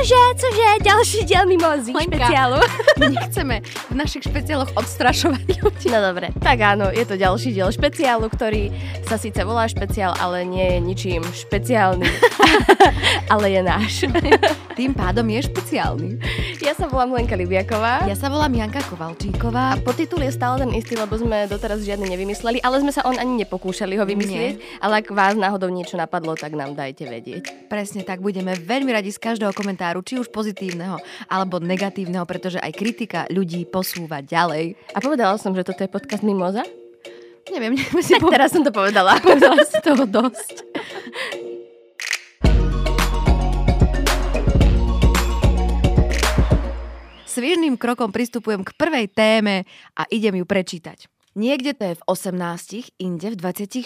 Cože, cože, ďalší diel mimozy Lenka. špeciálu. My nechceme v našich špeciáloch odstrašovať ľudí. No dobre, tak áno, je to ďalší diel špeciálu, ktorý sa síce volá špeciál, ale nie je ničím špeciálny. ale je náš. Tým pádom je špeciálny. Ja sa volám Lenka Libiaková. Ja sa volám Janka Kovalčíková. A podtitul je stále ten istý, lebo sme doteraz žiadny nevymysleli, ale sme sa on ani nepokúšali ho vymyslieť. Ale ak vás náhodou niečo napadlo, tak nám dajte vedieť. Presne tak, budeme veľmi radi z každého komentáru, či už pozitívneho alebo negatívneho, pretože aj kritika ľudí posúva ďalej. A povedala som, že toto je podcast Mimoza? Neviem, neviem si Tak teraz som to povedala. povedala si toho dosť. Svižným krokom pristupujem k prvej téme a idem ju prečítať. Niekde to je v 18, inde v 24.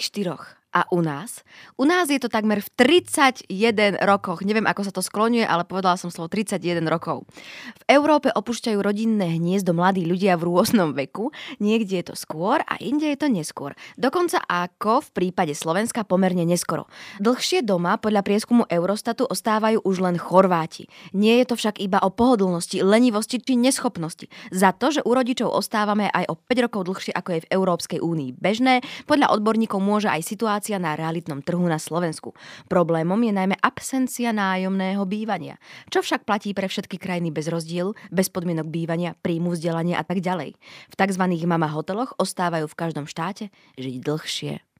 A u nás? U nás je to takmer v 31 rokoch. Neviem, ako sa to skloňuje, ale povedala som slovo 31 rokov. V Európe opúšťajú rodinné hniezdo mladí ľudia v rôznom veku. Niekde je to skôr a inde je to neskôr. Dokonca ako v prípade Slovenska pomerne neskoro. Dlhšie doma podľa prieskumu Eurostatu ostávajú už len Chorváti. Nie je to však iba o pohodlnosti, lenivosti či neschopnosti. Za to, že u rodičov ostávame aj o 5 rokov dlhšie ako je v Európskej únii bežné, podľa odborníkov môže aj situácia na realitnom trhu na Slovensku. Problémom je najmä absencia nájomného bývania, čo však platí pre všetky krajiny bez rozdielu, bez podmienok bývania, príjmu, vzdelania a tak ďalej. V tzv. mama hoteloch ostávajú v každom štáte žiť dlhšie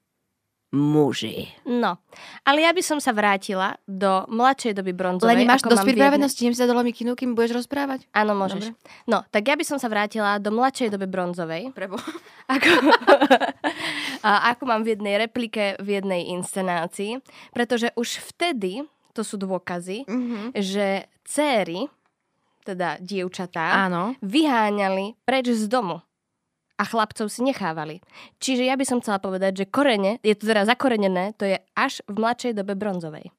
muži. No, ale ja by som sa vrátila do mladšej doby bronzovej. Leni, máš dosť pripravenosti, idem si dať do lomiky, kým budeš rozprávať? Áno, môžeš. No, tak ja by som sa vrátila do mladšej doby bronzovej. Prebo. Ako, a ako mám v jednej replike, v jednej inscenácii. Pretože už vtedy, to sú dôkazy, Mhm. že céry, teda dievčatá, Áno. vyháňali preč z domu. A chlapcov si nechávali. Čiže ja by som chcela povedať, že korene, je to teda zakorenené, to je až v mladšej dobe bronzovej.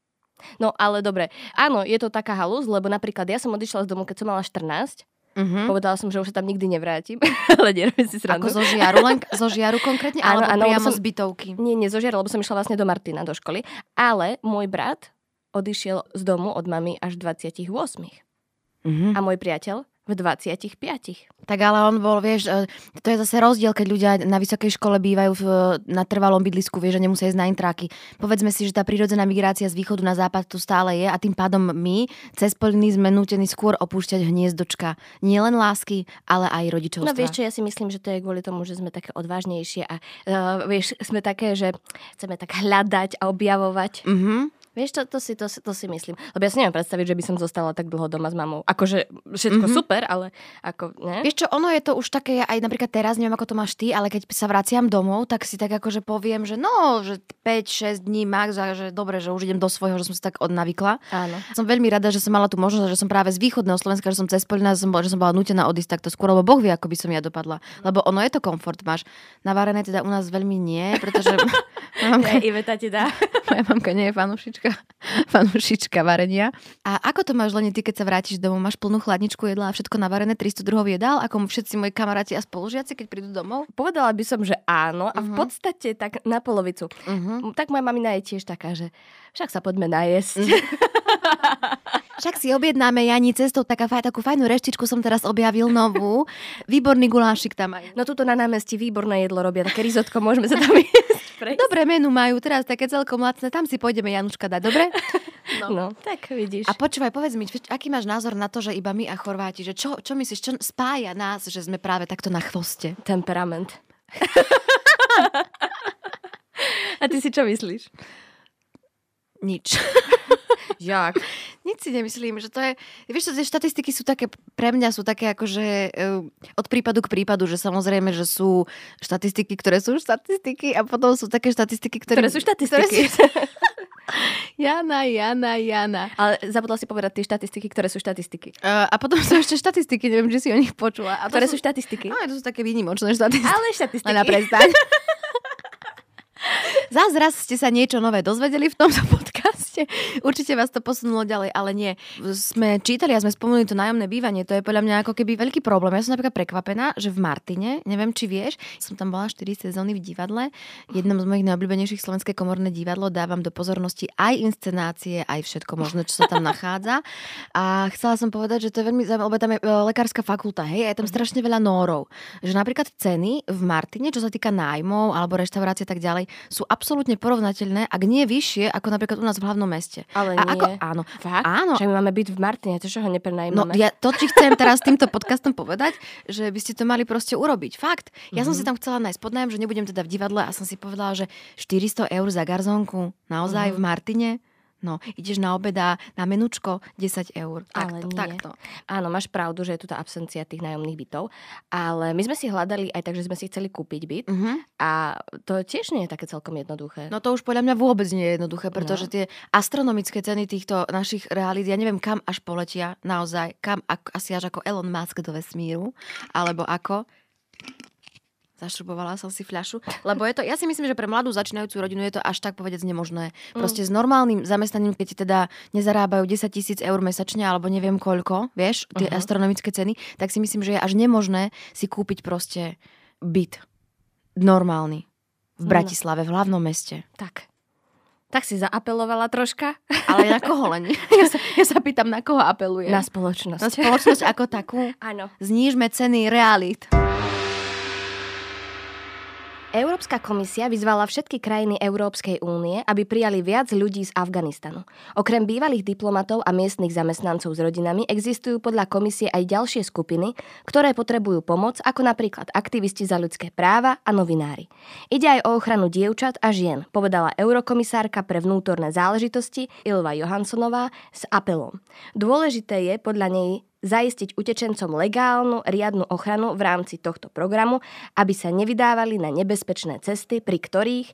No ale dobre, áno, je to taká halus, lebo napríklad ja som odišla z domu, keď som mala 14. Mhm. Povedala som, že už sa tam nikdy nevrátim, ale nerobím si srandu. Ako zo žiaru, len zo žiaru konkrétne, Áno, alebo áno, priamo som- z bytovky? Nie, nie zožiar, lebo som išla vlastne do Martina, do školy. Ale môj brat odišiel z domu od mamy až v 28. Mhm. A môj priateľ v 25. Tak ale on bol, vieš, e, to je zase rozdiel, keď ľudia na vysokej škole bývajú v, na trvalom bydlisku, vieš, že nemusia ísť na intráky. Povedzme si, že tá prírodzená migrácia z východu na západ tu stále je a tým pádom my cez plný sme nútení skôr opúšťať hniezdočka. Nie len lásky, ale aj rodičovstva. No vieš čo, ja si myslím, že to je kvôli tomu, že sme také odvážnejšie a uh, vieš, sme také, že chceme tak hľadať a objavovať. Mhm. Vieš, to, to, si, to, si, to si myslím. Lebo ja si neviem predstaviť, že by som zostala tak dlho doma s mamou. Akože všetko Mhm. super, ale ako, ne? Vieš čo, ono je to už také, aj napríklad teraz, neviem ako to máš ty, ale keď sa vraciam domov, tak si tak akože poviem, že no, že 5-6 dní max a že dobre, že už idem do svojho, že som sa tak odnavykla. Áno. Som veľmi rada, že som mala tú možnosť, že som práve z východného Slovenska, že som cez Polina, že som, bola, že som bola nutená odísť takto skôr, lebo Boh vie, ako by som ja dopadla. Lebo ono je to komfort, máš navarené teda u nás veľmi nie, pretože mamka, Ne, Iveta ti dá. moja mamka nie je fanúšička, fanúšička varenia. A ako to máš, Leni, ty, keď sa vrátiš domov, máš plnú chladničku jedla a všetko navarené, 300 druhov jedál, ako všetci moji kamaráti a spolužiaci, keď prídu domov? Povedala by som, že áno a v Mhm. podstate tak na polovicu. Uh-huh. Tak moja mamina je tiež taká, že však sa poďme najesť. Však si objednáme Jani cestou, taká, faj, takú fajnú reštičku som teraz objavil novú. Výborný gulášik tam majú. No tuto na námestí výborné jedlo robia, také risotko, môžeme sa tam ísť prejsť. Dobré menu majú, teraz také celkom lacné, tam si pôjdeme Januška dať, dobre? No, tak vidíš. A počúvaj, povedz mi, aký máš názor na to, že iba my a Chorváti, že čo, čo myslíš, čo spája nás, že sme práve takto na chvoste? temperament. a ty si čo myslíš? Nič. Jak? Nič si nemyslím, že to je... Vieš, čo, tie štatistiky sú také, pre mňa sú také akože od prípadu k prípadu, že samozrejme, že sú štatistiky, ktoré sú štatistiky a potom sú také štatistiky, ktoré... Ktoré sú štatistiky. Jana, Jana, Jana. Ale zabudla si povedať tie štatistiky, ktoré sú štatistiky. Uh, a potom sú ešte štatistiky, neviem, či si o nich počula. A to Ktoré sú štatistiky. No, to sú také výnimočné štatistiky. Ale štatistiky. Len prestaň. Zás raz ste sa niečo nové dozvedeli v tomto podcaste. určite, vás to posunulo ďalej, ale nie. Sme čítali a sme spomenuli to nájomné bývanie, to je podľa mňa ako keby veľký problém. Ja som napríklad prekvapená, že v Martine, neviem či vieš, som tam bola 4 sezóny v divadle, jednom z mojich najobľúbenejších slovenské komorné divadlo, dávam do pozornosti aj inscenácie, aj všetko možné, čo sa tam nachádza. A chcela som povedať, že to je veľmi zaujímavé, lebo tam je e, lekárska fakulta, hej, a je tam mhm. strašne veľa nórov. Že napríklad ceny v Martine, čo sa týka nájmov alebo reštaurácie a tak ďalej, sú absolútne porovnateľné, ak nie vyššie, ako napríklad u nás v hlavnom meste. Ale a nie. Ako, áno. Fakt? Áno. Že my máme byť v Martine, to čo ho neprenajímame. No ja to, či chcem teraz týmto podcastom povedať, že by ste to mali proste urobiť. Fakt. Ja mm-hmm. som si mhm. tam chcela nájsť podnajem, že nebudem teda v divadle a som si povedala, že 400 eur za garzónku naozaj mm-hmm. v Martine No, ideš na obeda na menučko 10 eur. Takto, ale nie. takto. Áno, máš pravdu, že je tu tá absencia tých nájomných bytov, ale my sme si hľadali aj tak, že sme si chceli kúpiť byt uh-huh. a to tiež nie je také celkom jednoduché. No to už podľa mňa vôbec nie je jednoduché, pretože no. tie astronomické ceny týchto našich realít, ja neviem kam až poletia, naozaj, kam asi až ako Elon Musk do vesmíru, alebo ako zašrubovala som si fľašu, lebo je to, ja si myslím, že pre mladú začínajúcu rodinu je to až tak povedec nemožné. Mm. Proste mm. s normálnym zamestnaním, keď teda nezarábajú 10 tisíc eur mesačne alebo neviem koľko, vieš, tie uh-huh. astronomické ceny, tak si myslím, že je až nemožné si kúpiť proste byt normálny v no. Bratislave, v hlavnom meste. Tak. Tak si zaapelovala troška. Ale na koho len? Ja sa, ja sa pýtam, na koho apeluje? Na spoločnosť. Na spoločnosť ako takú? Áno. Znížme ceny realít. Európska komisia vyzvala všetky krajiny Európskej únie, aby prijali viac ľudí z Afganistanu. Okrem bývalých diplomatov a miestnych zamestnancov s rodinami existujú podľa komisie aj ďalšie skupiny, ktoré potrebujú pomoc, ako napríklad aktivisti za ľudské práva a novinári. Ide aj o ochranu dievčat a žien, povedala eurokomisárka pre vnútorné záležitosti Ilva Johanssonová s apelom. Dôležité je podľa nej zaistiť utečencom legálnu, riadnu ochranu v rámci tohto programu, aby sa nevydávali na nebezpečné cesty, pri ktorých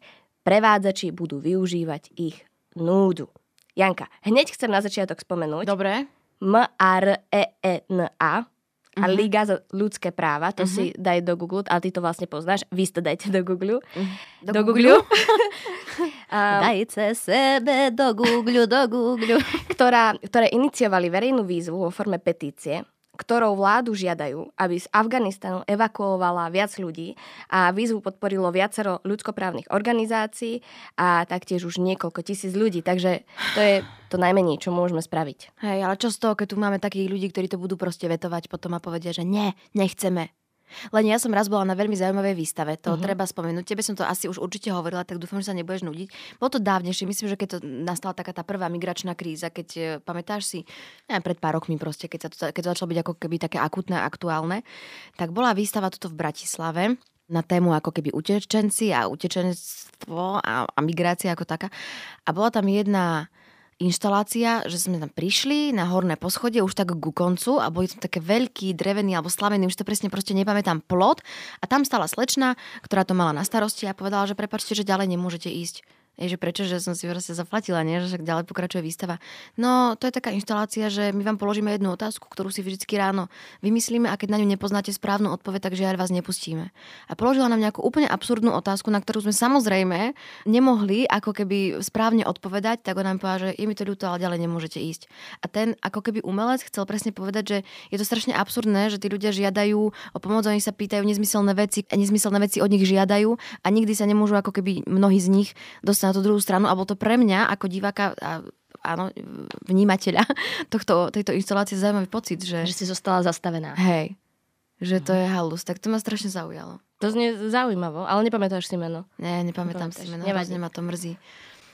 prevádzači budú využívať ich núdu. Janka, hneď chcem na začiatok spomenúť. Dobre. M-R-E-E-N-A a uh-huh. Liga za ľudské práva, to uh-huh. si daj do Google, ale ty to vlastne poznáš, vy ste dajte do Google. Uh-huh. Do, do Google. um, Dajte sebe do Google, do Google. ktorá, ktoré iniciovali verejnú výzvu vo forme petície, ktorou vládu žiadajú, aby z Afganistanu evakuovala viac ľudí a výzvu podporilo viacero ľudskoprávnych organizácií a taktiež už niekoľko tisíc ľudí. Takže to je to najmenej, čo môžeme spraviť. Hej, ale čo z toho, keď tu máme takých ľudí, ktorí to budú proste vetovať potom a povedia, že nie, nechceme. Len ja som raz bola na veľmi zaujímavej výstave, to uh-huh. treba spomenúť. Tebe som to asi už určite hovorila, tak dúfam, že sa nebudeš nudiť. Bolo to dávnejšie, myslím, že keď to nastala taká tá prvá migračná kríza, keď e, pamätáš si, neviem, pred pár rokmi proste, keď, sa to, keď to začalo byť ako keby také akutné, aktuálne, tak bola výstava toto v Bratislave na tému ako keby utečenci a utečenstvo a, a migrácia ako taká. A bola tam jedna inštalácia, že sme tam prišli na horné poschodie už tak ku koncu a boli tam také veľký, drevený alebo slavený, už to presne proste nepamätám, plot. A tam stala slečna, ktorá to mala na starosti a povedala, že prepačte, že ďalej nemôžete ísť že prečo, že som si vlastne zaplatila, nie? že však ďalej pokračuje výstava. No, to je taká inštalácia, že my vám položíme jednu otázku, ktorú si vždycky ráno vymyslíme a keď na ňu nepoznáte správnu odpoveď, takže aj vás nepustíme. A položila nám nejakú úplne absurdnú otázku, na ktorú sme samozrejme nemohli ako keby správne odpovedať, tak ona nám povedala, že je mi to ľúto, ale ďalej nemôžete ísť. A ten ako keby umelec chcel presne povedať, že je to strašne absurdné, že tí ľudia žiadajú o pomoc, oni sa pýtajú nezmyselné veci, nezmyselné veci od nich žiadajú a nikdy sa nemôžu ako keby mnohí z nich dostať na tú druhú stranu a bol to pre mňa ako diváka a áno, vnímateľa tohto, tejto inštalácie zaujímavý pocit, že... Že si zostala zastavená. Hej, že to je halus. Tak to ma strašne zaujalo. To znie zaujímavo, ale nepamätáš si meno. Nie, nepamätám si meno, hrozne ma to mrzí.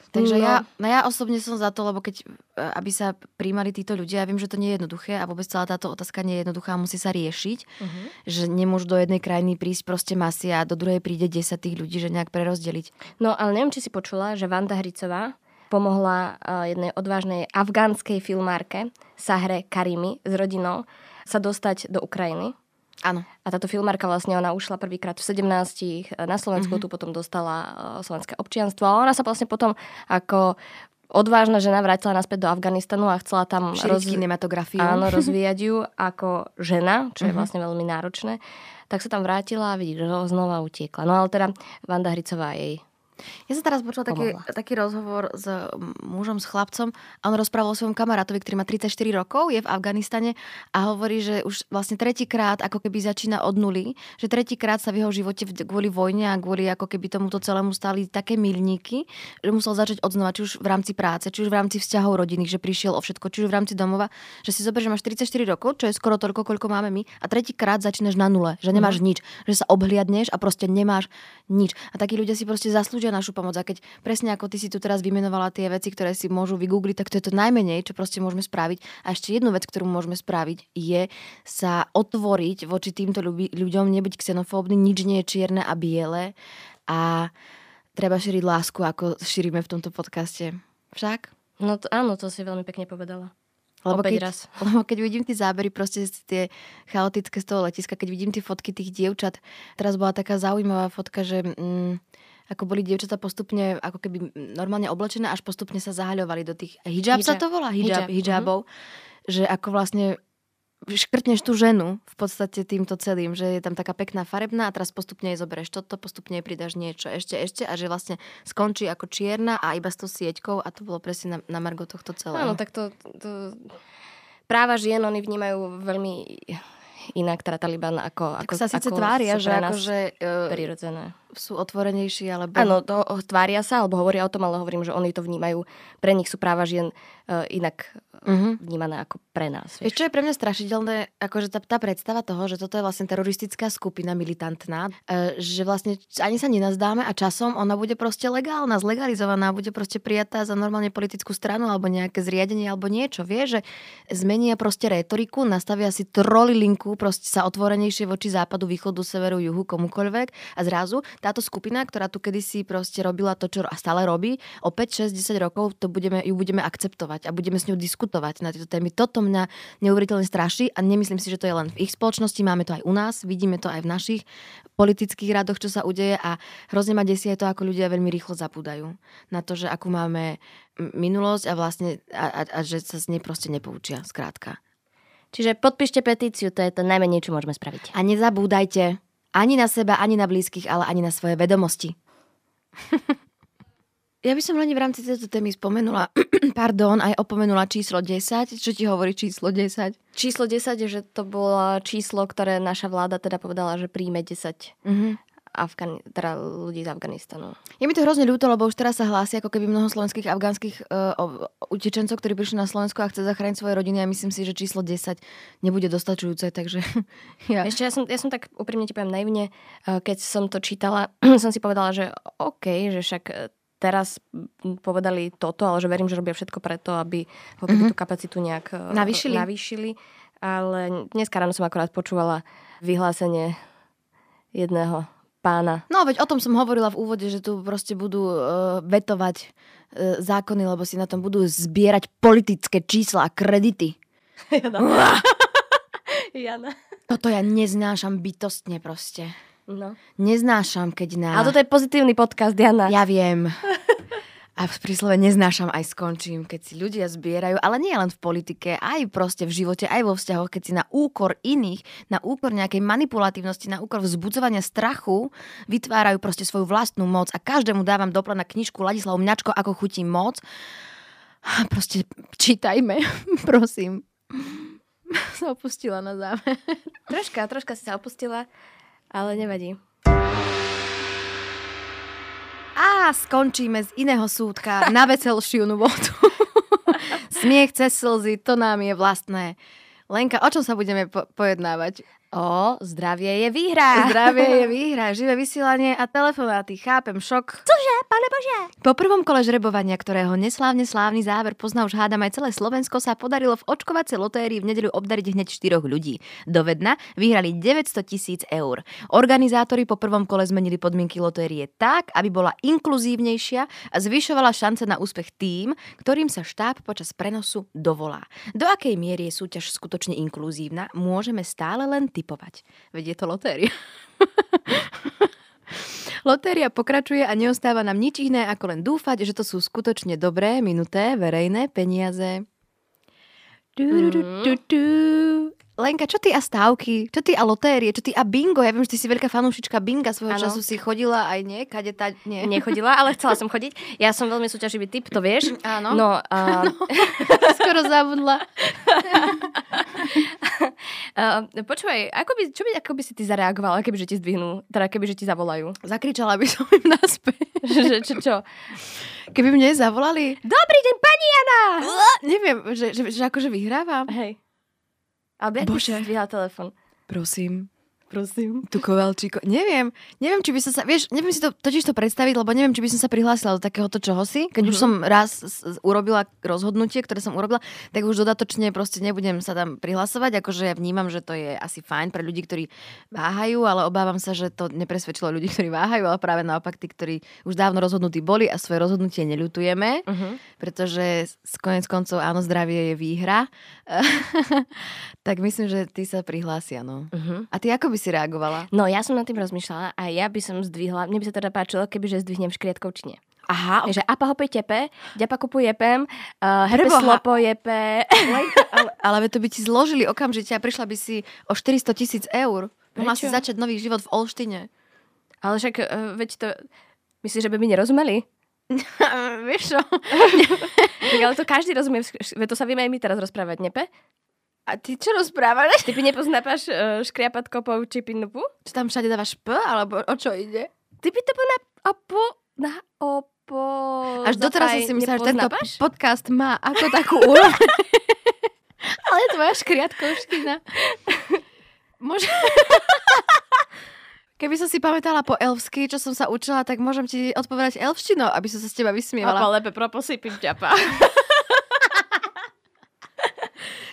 Takže no. ja, no ja osobne som za to, lebo keď, e, aby sa príjmali títo ľudia, ja viem, že to nie je jednoduché a vôbec celá táto otázka nie je jednoduchá a musí sa riešiť, uh-huh. že nemôžu do jednej krajiny prísť proste masy a do druhej príde 10 tých ľudí, že nejak prerozdeliť. No ale neviem, či si počula, že Vanda Hricová pomohla e, jednej odvážnej afgánskej filmárke Sahre Karimi s rodinou sa dostať do Ukrajiny Áno. A táto filmárka vlastne, ona ušla prvýkrát v 17 na Slovensku, mm-hmm. tu potom dostala uh, slovenské občianstvo a ona sa vlastne potom ako odvážna žena vrátila naspäť do Afganistanu a chcela tam roz... Áno, rozvíjať ju ako žena, čo je mm-hmm. vlastne veľmi náročné. Tak sa tam vrátila a vidí, že znova utiekla. No ale teda Vanda Hricová jej Ja som teraz počula taký, Pomohla. taký rozhovor s mužom, s chlapcom a on rozprával o svojom kamarátovi, ktorý má 34 rokov, je v Afganistane a hovorí, že už vlastne tretíkrát ako keby začína od nuly, že tretíkrát sa v jeho živote kvôli vojne a kvôli ako keby tomuto celému stali také milníky, že musel začať odznova, či už v rámci práce, či už v rámci vzťahov rodinných, že prišiel o všetko, či už v rámci domova, že si zober, že máš 44 rokov, čo je skoro toľko, koľko máme my, a tretíkrát začínaš na nule, že nemáš nič, že sa obhliadneš a proste nemáš nič. A takí ľudia si proste zaslúžia našu pomoc. A keď presne ako ty si tu teraz vymenovala tie veci, ktoré si môžu vygoogliť, tak to je to najmenej, čo proste môžeme spraviť. A ešte jednu vec, ktorú môžeme spraviť, je sa otvoriť voči týmto ľubi- ľuďom, nebyť xenofóbny, nič nie je čierne a biele. A treba šíriť lásku, ako šírime v tomto podcaste. Však? No to, áno, to si veľmi pekne povedala. Lebo Opäť keď, raz. Lebo keď vidím tie zábery, proste tie chaotické z toho letiska, keď vidím tie fotky tých dievčat, teraz bola taká zaujímavá fotka, že mm, ako boli dievčatá postupne ako keby normálne oblečené, až postupne sa zahaľovali do tých... Hijab, sa Hijab. to volá? Hijab, Hijab, mhm. hijabov. Že ako vlastne škrtneš tú ženu v podstate týmto celým, že je tam taká pekná farebná a teraz postupne jej zoberieš toto, postupne jej pridáš niečo ešte, ešte a že vlastne skončí ako čierna a iba s tou sieťkou a to bolo presne na, na margo tohto celého. Áno, tak to, to... Práva žien, oni vnímajú veľmi inak teda Taliban ako, Tak ako, sa síce ako tvária, že akože uh, prirodzené. sú otvorenejší, alebo... Áno, to tvária sa, alebo hovoria o tom, ale hovorím, že oni to vnímajú. Pre nich sú práva žien uh, inak Mhm. vnímané ako pre nás. Vieš, čo je pre mňa strašidelné, akože tá, tá predstava toho, že toto je vlastne teroristická skupina militantná, e, že vlastne ani sa nenazdáme a časom ona bude proste legálna, zlegalizovaná, bude proste prijatá za normálne politickú stranu alebo nejaké zriadenie alebo niečo. Vie, že zmenia proste retoriku, nastavia si trolilinku, proste sa otvorenejšie voči západu, východu, severu, juhu, komukoľvek a zrazu táto skupina, ktorá tu kedysi proste robila to, čo a stále robí, o 5, 6, 10 rokov to budeme, ju budeme akceptovať a budeme s ňou diskutovať na tieto témy. Toto mňa neuveriteľne straší a nemyslím si, že to je len v ich spoločnosti, máme to aj u nás, vidíme to aj v našich politických radoch, čo sa udeje a hrozne ma desí aj to, ako ľudia veľmi rýchlo zabúdajú na to, že akú máme minulosť a vlastne a, a, a že sa z nej proste nepoučia, skrátka. Čiže podpíšte petíciu, to je to najmenej, čo môžeme spraviť. A nezabúdajte ani na seba, ani na blízkych, ale ani na svoje vedomosti. Ja by som len v rámci tejto témy spomenula, pardon, aj opomenula číslo 10. Čo ti hovorí číslo 10? Číslo 10 je, že to bolo číslo, ktoré naša vláda teda povedala, že príjme 10 Mhm. Afgani- teda ľudí z Afganistanu. Je mi to hrozne ľúto, lebo už teraz sa hlási ako keby mnoho slovenských afgánskych uh, utečencov, ktorí prišli na Slovensko a chce zachrániť svoje rodiny a myslím si, že číslo 10 nebude dostačujúce, takže ja. Ešte ja som, ja som tak úprimne ti poviem naivne, eh, keď som to čítala, som si povedala, že OK, že však eh, teraz povedali toto, ale že verím, že robia všetko preto, aby Mhm. tú kapacitu nejak eh, Navýšili. navýšili. Ale dneska ráno som akorát počúvala vyhlásenie jedného pána. No veď o tom som hovorila v úvode, že tu proste budú uh, vetovať uh, zákony, lebo si na tom budú zbierať politické čísla a kredity. Jana. Toto ja neznášam bytostne proste. No. Neznášam, keď na... Ale toto je pozitívny podcast, Jana. Ja viem. A pri slove neznášam aj skončím, keď si ľudia zbierajú, ale nie len v politike, aj proste v živote, aj vo vzťahoch, keď si na úkor iných, na úkor nejakej manipulatívnosti, na úkor vzbudzovania strachu vytvárajú proste svoju vlastnú moc a každému dávam dopla na knižku Ladislav Mňačko, ako chutí moc. Proste čítajme, prosím. Sa opustila na záver. Troška, troška si sa opustila, ale nevadí. A skončíme z iného súdka na veselšiu vodu. Smiech cez slzy, to nám je vlastné. Lenka, o čom sa budeme po- pojednávať? O, zdravie je výhra. Zdravie je výhra, živé vysielanie a telefonáty. Chápem, šok. Cože, pane Bože? Po prvom kole žrebovania, ktorého neslávne slávny záver pozná už hádam aj celé Slovensko, sa podarilo v očkovacej lotérii v nedeľu obdariť hneď štyroch ľudí. Do vedna vyhrali 900 tisíc eur. Organizátori po prvom kole zmenili podmienky lotérie tak, aby bola inkluzívnejšia a zvyšovala šance na úspech tým, ktorým sa štáb počas prenosu dovolá. Do akej miery je súťaž skutočne inkluzívna, môžeme stále len typovať. Veď je to lotéria. Lotéria pokračuje a neostáva nám nič iné, ako len dúfať, že to sú skutočne dobré, minuté, verejné peniaze. Du, du, du, du, du. Lenka, čo ty a stávky? Čo ty a lotérie? Čo ty a bingo? Ja viem, že ty si veľká fanúšička binga svojho Áno. času si chodila aj nie, kade tá, nie. Nechodila, ale chcela som chodiť. Ja som veľmi súťaživý typ, to vieš. Áno. No, uh, Skoro zabudla. uh, počúvaj, ako by, čo by, ako by si ty zareagovala, keby že ti zdvihnú, teda keby že ti zavolajú? Zakričala by som im naspäť. že, čo, čo? Keby mne zavolali, Dobrý deň, pani Jana! neviem, že, že, že akože vyhrávam. Hej. Ale by Bože. telefon. Prosím, Prosím. tu Kovalčíko. Neviem, neviem, či by som sa, vieš, neviem si to totiž to predstaviť, lebo neviem, či by som sa prihlásila do takéhoto čohosi. Keď už Mhm. som raz urobila rozhodnutie, ktoré som urobila, tak už dodatočne proste nebudem sa tam prihlasovať. Akože ja vnímam, že to je asi fajn pre ľudí, ktorí váhajú, ale obávam sa, že to nepresvedčilo ľudí, ktorí váhajú, ale práve naopak tí, ktorí už dávno rozhodnutí boli a svoje rozhodnutie neľutujeme Uh-huh. pretože konec koncov áno, zdravie je výhra. tak myslím, že ty sa prihlásia, no. Uh-huh. A ty ako by si reagovala? No ja som nad tým rozmýšľala a ja by som zdvihla, mne by sa teda páčilo, keby že zdvihnem škriatkou čine. Aha, Takže apa hopej tepe, ďapa kupu jepem, uh, hepe Preboha. slopo jepe. ale, ale to by ti zložili okamžite a prišla by si o 400 tisíc eur. Mohla si začať nový život v Olštine. Ale však, uh, veď to, myslíš, že by mi nerozumeli? Vieš čo? Ale to každý rozumie, to sa vieme aj my teraz rozprávať, nepe? A ty čo rozprávaš? Ty by nepoznápaš uh, škriapat kopov či pinupu? Čo tam všade dávaš P, alebo o čo ide? Ty by to bol na opo, na opo... Až doteraz som si myslela, že tento podcast má ako takú úroveň. Ale tvoja škriatkovština. Môže... Keby som si pamätala po elfsky, čo som sa učila, tak môžem ti odpovedať elfštinou, aby som sa s teba Opa, vysmievala. lepe, proposípim ťapa.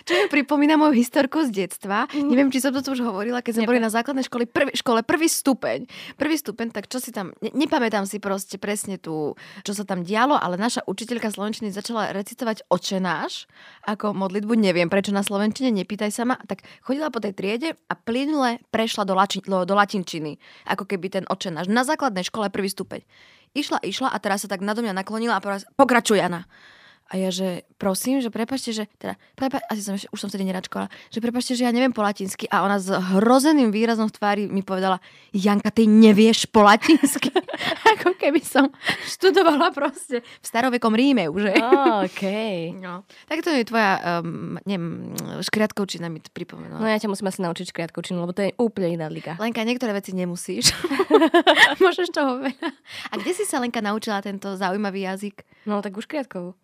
Čo mi pripomína moju historku z detstva. Neviem, či som to už hovorila, keď sme Nepa- boli na základnej škole, prvý, škole, prvý stupeň. Prvý stupeň, tak čo si tam, ne, nepamätám si proste presne tu, čo sa tam dialo, ale naša učiteľka slovenčiny začala recitovať očenáš ako modlitbu, neviem prečo na slovenčine, nepýtaj sa ma. Tak chodila po tej triede a plynule prešla do, lači, do, do latinčiny, ako keby ten očenáš. Na základnej škole prvý stupeň. Išla, išla a teraz sa tak nado mňa naklonila a povedala, pokračuj Jana. A ja, že prosím, že prepačte, že teda, prepa- asi som, už som vtedy neračkovala, že prepačte, že ja neviem po latinsky. A ona s hrozeným výrazom v tvári mi povedala, Janka, ty nevieš po latinsky. Ako keby som študovala proste v starovekom Ríme už. OK. No. Tak to je tvoja, um, neviem, škriatkovčina mi to pripomenula. No ja ťa musím asi naučiť škriatkovčinu, lebo to je úplne iná liga. Lenka, niektoré veci nemusíš. Môžeš toho veľa. A kde si sa Lenka naučila tento zaujímavý jazyk? No tak už škriatkovú.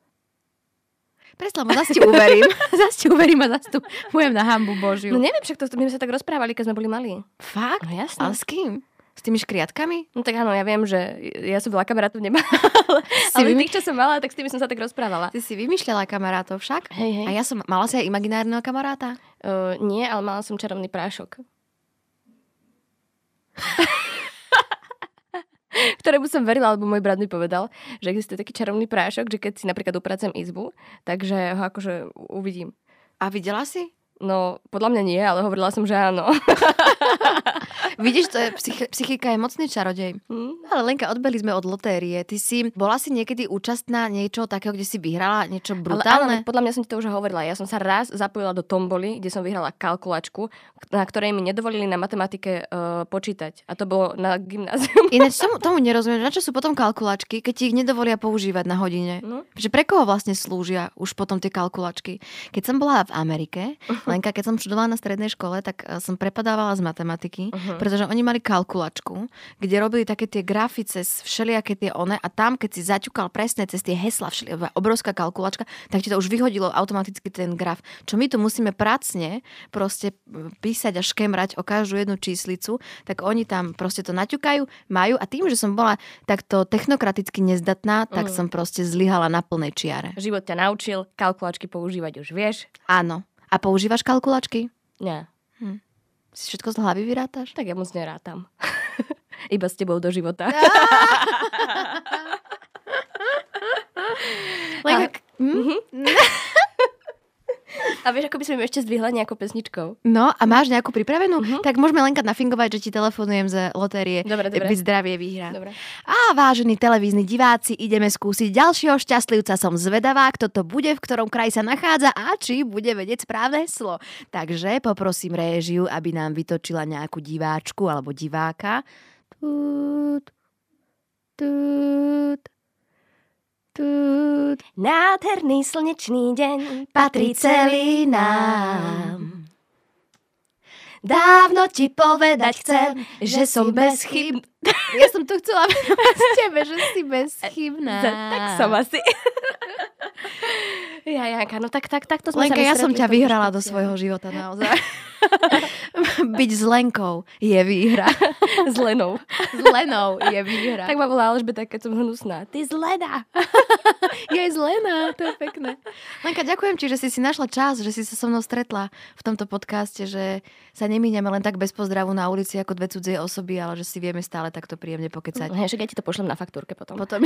Presla, zase ti uverím. zase ti uverím a zase tu budem na hambu Božiu. No neviem, však to, my sme sa tak rozprávali, keď sme boli malí. Fakt? No jasné. Ale s kým? S tými škriatkami? No tak áno, ja viem, že ja som veľa kamarátov nemala, ale, Si ale vymy- tých, čo som mala, tak s tými som sa tak rozprávala. Ty si vymýšľala kamarátov však? Hej, hej. A ja som, mala si aj imaginárneho kamaráta? Uh, nie, ale mala som čarovný prášok. ktorému som verila, alebo môj brat mi povedal, že existuje taký čarovný prášok, že keď si napríklad upracem izbu, takže ho akože uvidím. A videla si? No, podľa mňa nie, ale hovorila som, že áno. Vidíš, to je, psychi- psychika je mocný čarodej. Hm? Ale Lenka, odbeli sme od lotérie. Ty si, bola si niekedy účastná niečo takého, kde si vyhrala niečo Ale brutálne? veď podľa mňa som ti to už hovorila. Ja som sa raz zapojila do tomboly, kde som vyhrala kalkulačku, na ktorej mi nedovolili na matematike uh, počítať. A to bolo na gymnázium. Ináč tomu, tomu nerozumiem, na čo sú potom kalkulačky, keď ti ich nedovolia používať na hodine? No. Že pre koho vlastne slúžia už potom tie kalkulačky? Keď som bola v Amerike, Lenka, keď som študovala na strednej škole, tak eh, som prepadávala z matematiky, Uh-huh. pretože oni mali kalkulačku, kde robili také tie grafy cez všelijaké tie one a tam, keď si zaťukal presne cez tie hesla, všelijaká obrovská kalkulačka, tak ti to už vyhodilo automaticky ten graf. Čo my tu musíme pracne proste mm, písať a škemrať o každú jednu číslicu, tak oni tam proste to naťukajú, majú a tým, že som bola takto technokraticky nezdatná, tak Mhm. som proste zlyhala na plnej čiare. Život ťa naučil kalkulačky používať už, vieš? Áno. A používaš kalkulačky? Nie. Si všetko z hlavy vyrátaš? Tak ja moc nerátam. Iba s tebou do života. Lenka, hm? A vieš, ako by sme ju ešte zdvihla nejakou pesničkou? No a máš nejakú pripravenú? Mhm. Tak môžeme Lenka nafingovať, že ti telefonujem z lotérie. Dobre, dobre. Byť zdravie výhra. Dobre. A vážení televízni diváci, ideme skúsiť ďalšieho šťastlivca. Som zvedavá, kto to bude, v ktorom kraji sa nachádza a či bude vedieť správne heslo. Takže poprosím réžiu, aby nám vytočila nejakú diváčku alebo diváka. Tut, tut. Nádherný slnečný deň Patrí celý nám. Dávno ti povedať chcem, že som bez chyb. Ja som to chcela z tebe, že si bezchybná. Tak som asi. ja, Janka, no tak, tak, tak to sme Lenka, sa ja som ťa vyhrala do svojho života naozaj. Byť s Lenkou je výhra. S Lenou. S Lenou je výhra. Tak ma volá Alžbeta, keď som hnusná. Ty zleda. je aj zlená, to je pekné. Lenka, ďakujem ti, že si si našla čas, že si sa so mnou stretla v tomto podcaste, že sa nemíňame len tak bez pozdravu na ulici ako dve cudzie osoby, ale že si vieme stále takto príjemne pokecať. Hej, však ja ti to pošlem na faktúrke potom. Potom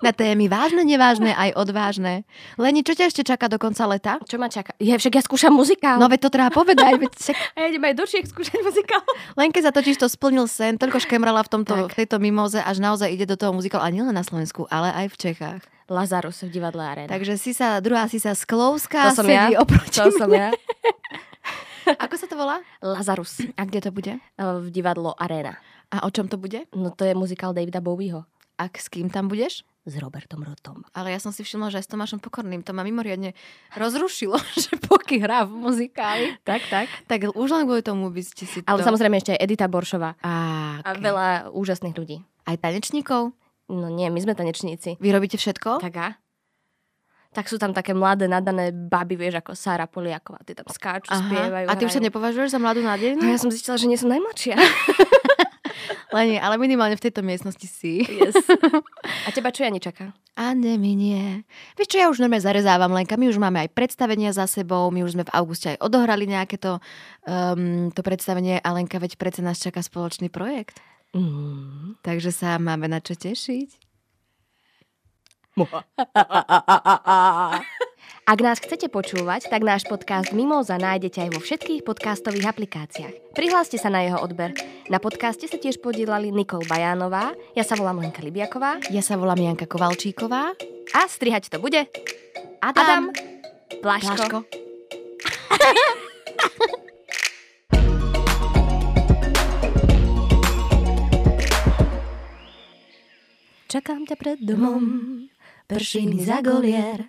na témy vážne, nevážne, aj odvážne. Leni, čo ťa ešte čaká do konca leta? Čo ma čaká? Je, však ja skúšam muzikál. No veď to treba povedať. Veď však A ja idem aj do Čiech skúšať muzikál. Lenke sa totiž to splnil sen, toľko škemrala v, tomto, Tak. v tejto mimoze, až naozaj ide do toho muzikálu. A nielen na Slovensku, ale aj v Čechách. Lazarus v divadle Arena. Takže si sa, druhá si sa Sklovská To som ja. oproti to som ja. Ako sa to volá? Lazarus A kde to bude? v divadlo Arena. A o čom to bude? No to je muzikál Davida Bowieho. A s kým tam budeš? S Robertom Rotom. Ale ja som si všimla, že aj s Tomášom Pokorným to ma mimoriadne rozrušilo, že poky hrá v muzikáli. Tak, tak. Tak už len kvôli tomu by ste si to... Ale samozrejme ešte aj Edita Boršová. A okay. veľa úžasných ľudí. Aj tanečníkov? No nie, my sme tanečníci. Vy robíte všetko? Tak a? Tak sú tam také mladé, nadané baby, vieš, ako Sára Poliaková. Ty tam skáču, spievajú, A ty už sa nepovažuješ za mladú nádej? No ja som zistila, že nie som najmladšia. Leni, ale minimálne v tejto miestnosti si. yes. A teba čo Jani čaká? A neminie. Vieš čo, ja už normálne zarezávam, Lenka. My už máme aj predstavenia za sebou, my už sme v auguste aj odohrali nejaké to, um, to predstavenie a Lenka, veď predsa nás čaká spoločný projekt. Mm. Takže sa máme na čo tešiť. Ak nás chcete počúvať, tak náš podcast Mimoza nájdete aj vo všetkých podcastových aplikáciách. Prihláste sa na jeho odber. Na podcaste sa tiež podielali Nikol Bajánová, ja sa volám Lenka Libiaková Ja sa volám Janka Kovalčíková. a strihať to bude Adam. Adam Pláško. Pláško. Čakám ťa pred domom, prší mi za golier,